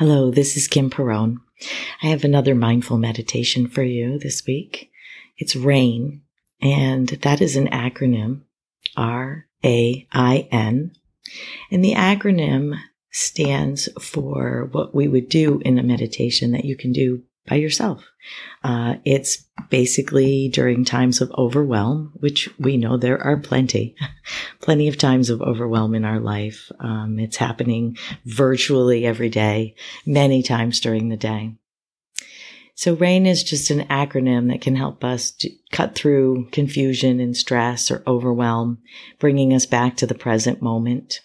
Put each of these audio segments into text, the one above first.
Hello, this is Kim Perrone. I have another mindful meditation for you this week. It's RAIN, and that is an acronym R A I N. And the acronym stands for what we would do in a meditation that you can do by yourself. Uh, it's basically during times of overwhelm, which we know there are plenty, plenty of times of overwhelm in our life. Um, it's happening virtually every day, many times during the day. So RAIN is just an acronym that can help us cut through confusion and stress or overwhelm, bringing us back to the present moment.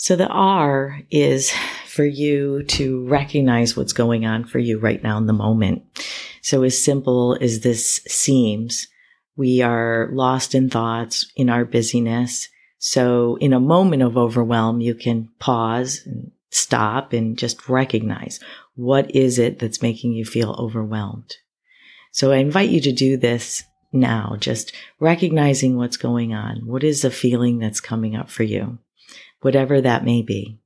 So the R is for you to recognize what's going on for you right now in the moment. So as simple as this seems, we are lost in thoughts in our busyness. So in a moment of overwhelm, you can pause and stop and just recognize what is it that's making you feel overwhelmed. So I invite you to do this now, just recognizing what's going on. What is the feeling that's coming up for you? Whatever that may be.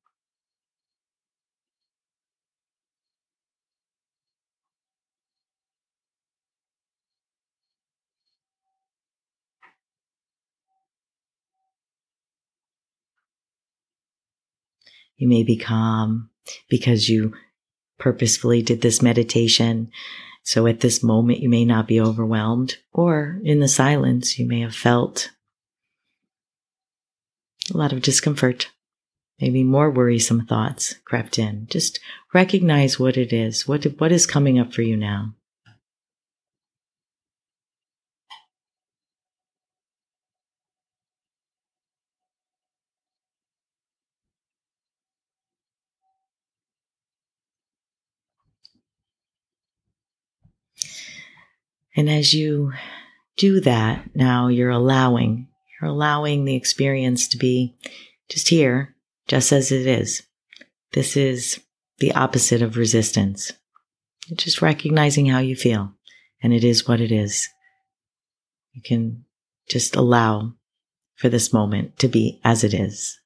You may be calm because you purposefully did this meditation. So at this moment, you may not be overwhelmed, or in the silence, you may have felt a lot of discomfort. Maybe more worrisome thoughts crept in. Just recognize what it is. What, what is coming up for you now? And as you do that, now you're allowing, you're allowing the experience to be just here, just as it is. This is the opposite of resistance. You're just recognizing how you feel, and it is what it is. You can just allow for this moment to be as it is.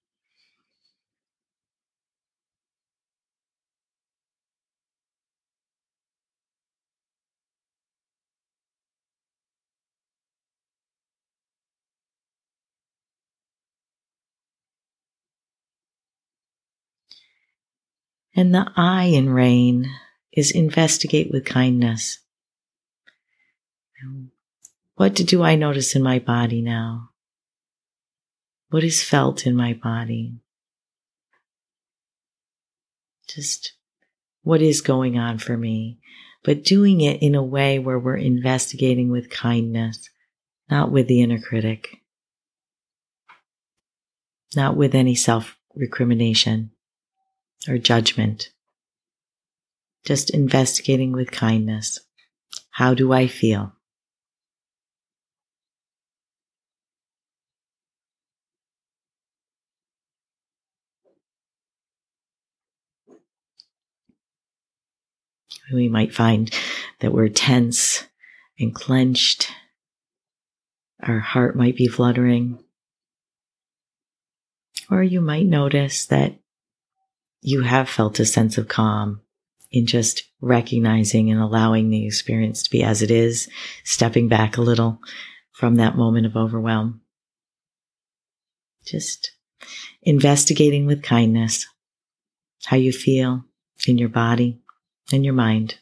And the I in rain is investigate with kindness. What do I notice in my body now? What is felt in my body? Just what is going on for me, but doing it in a way where we're investigating with kindness, not with the inner critic, not with any self recrimination or judgment. Just investigating with kindness. How do I feel? We might find that we're tense and clenched. Our heart might be fluttering. Or you might notice that you have felt a sense of calm in just recognizing and allowing the experience to be as it is, stepping back a little from that moment of overwhelm. Just investigating with kindness how you feel in your body and your mind.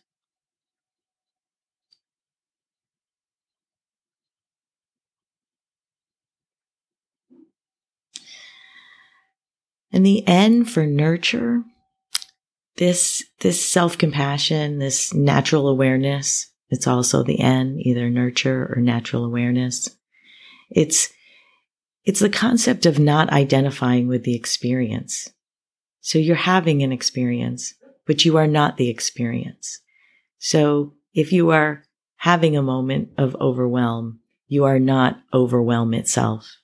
And the N for nurture, this, this self-compassion, this natural awareness, it's also the N, either nurture or natural awareness. It's, it's the concept of not identifying with the experience. So you're having an experience, but you are not the experience. So if you are having a moment of overwhelm, you are not overwhelm itself.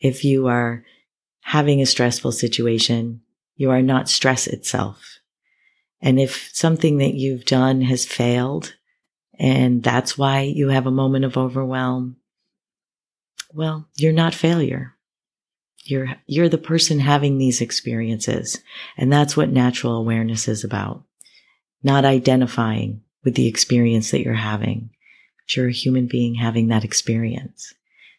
If you are having a stressful situation, you are not stress itself. And if something that you've done has failed and that's why you have a moment of overwhelm, well, you're not failure. You're, you're the person having these experiences. And that's what natural awareness is about. Not identifying with the experience that you're having, but you're a human being having that experience.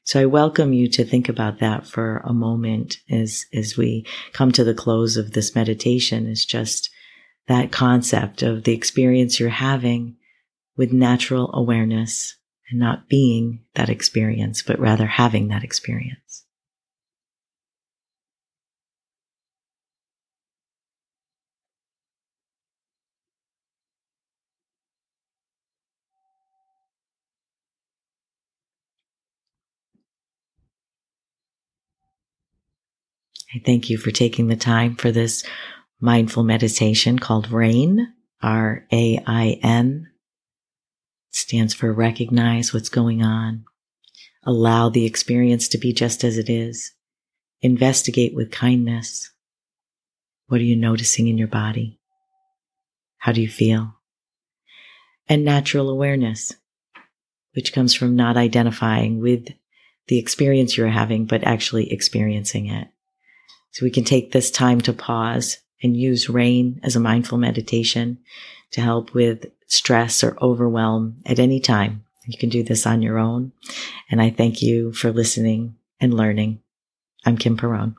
So I welcome you to think about that for a moment as, as we come to the close of this meditation is just that concept of the experience you're having with natural awareness and not being that experience, but rather having that experience. I thank you for taking the time for this mindful meditation called RAIN, R A I N. Stands for recognize what's going on. Allow the experience to be just as it is. Investigate with kindness. What are you noticing in your body? How do you feel? And natural awareness, which comes from not identifying with the experience you're having, but actually experiencing it. So we can take this time to pause and use rain as a mindful meditation to help with stress or overwhelm at any time. You can do this on your own. And I thank you for listening and learning. I'm Kim Perrone.